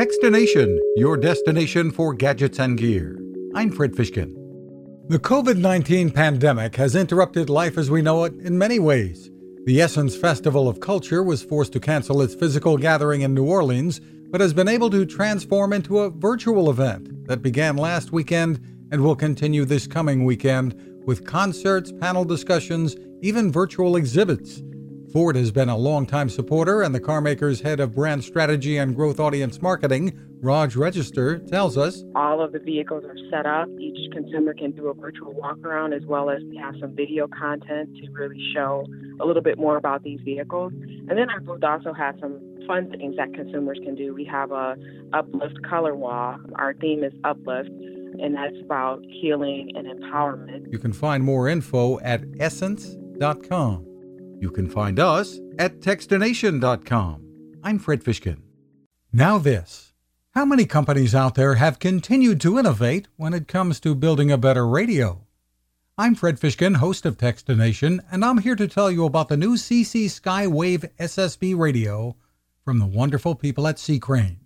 Techstination, your destination for gadgets and gear. I'm Fred Fishkin. The COVID 19 pandemic has interrupted life as we know it in many ways. The Essence Festival of Culture was forced to cancel its physical gathering in New Orleans, but has been able to transform into a virtual event that began last weekend and will continue this coming weekend with concerts, panel discussions, even virtual exhibits. Ford has been a longtime supporter, and the carmaker's head of brand strategy and growth audience marketing, Raj Register, tells us all of the vehicles are set up. Each consumer can do a virtual walk around as well as we have some video content to really show a little bit more about these vehicles. And then our booth also has some fun things that consumers can do. We have a uplift color wall. Our theme is uplift and that's about healing and empowerment. You can find more info at essence.com. You can find us at techstination.com. I'm Fred Fishkin. Now, this. How many companies out there have continued to innovate when it comes to building a better radio? I'm Fred Fishkin, host of Techstination, and I'm here to tell you about the new CC Skywave SSB radio from the wonderful people at C. Crane.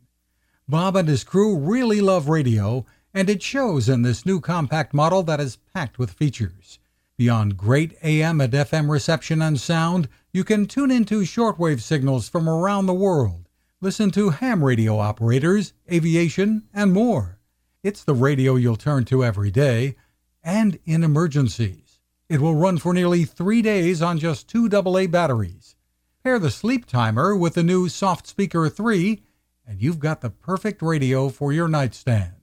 Bob and his crew really love radio, and it shows in this new compact model that is packed with features. Beyond great AM and FM reception and sound, you can tune into shortwave signals from around the world, listen to ham radio operators, aviation, and more. It's the radio you'll turn to every day and in emergencies. It will run for nearly three days on just two AA batteries. Pair the sleep timer with the new Soft Speaker 3, and you've got the perfect radio for your nightstand.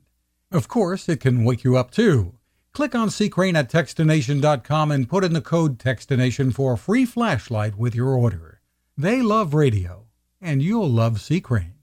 Of course, it can wake you up too. Click on C. Crane at Techstination.com and put in the code Techstination for a free flashlight with your order. They love radio, and you'll love C. Crane.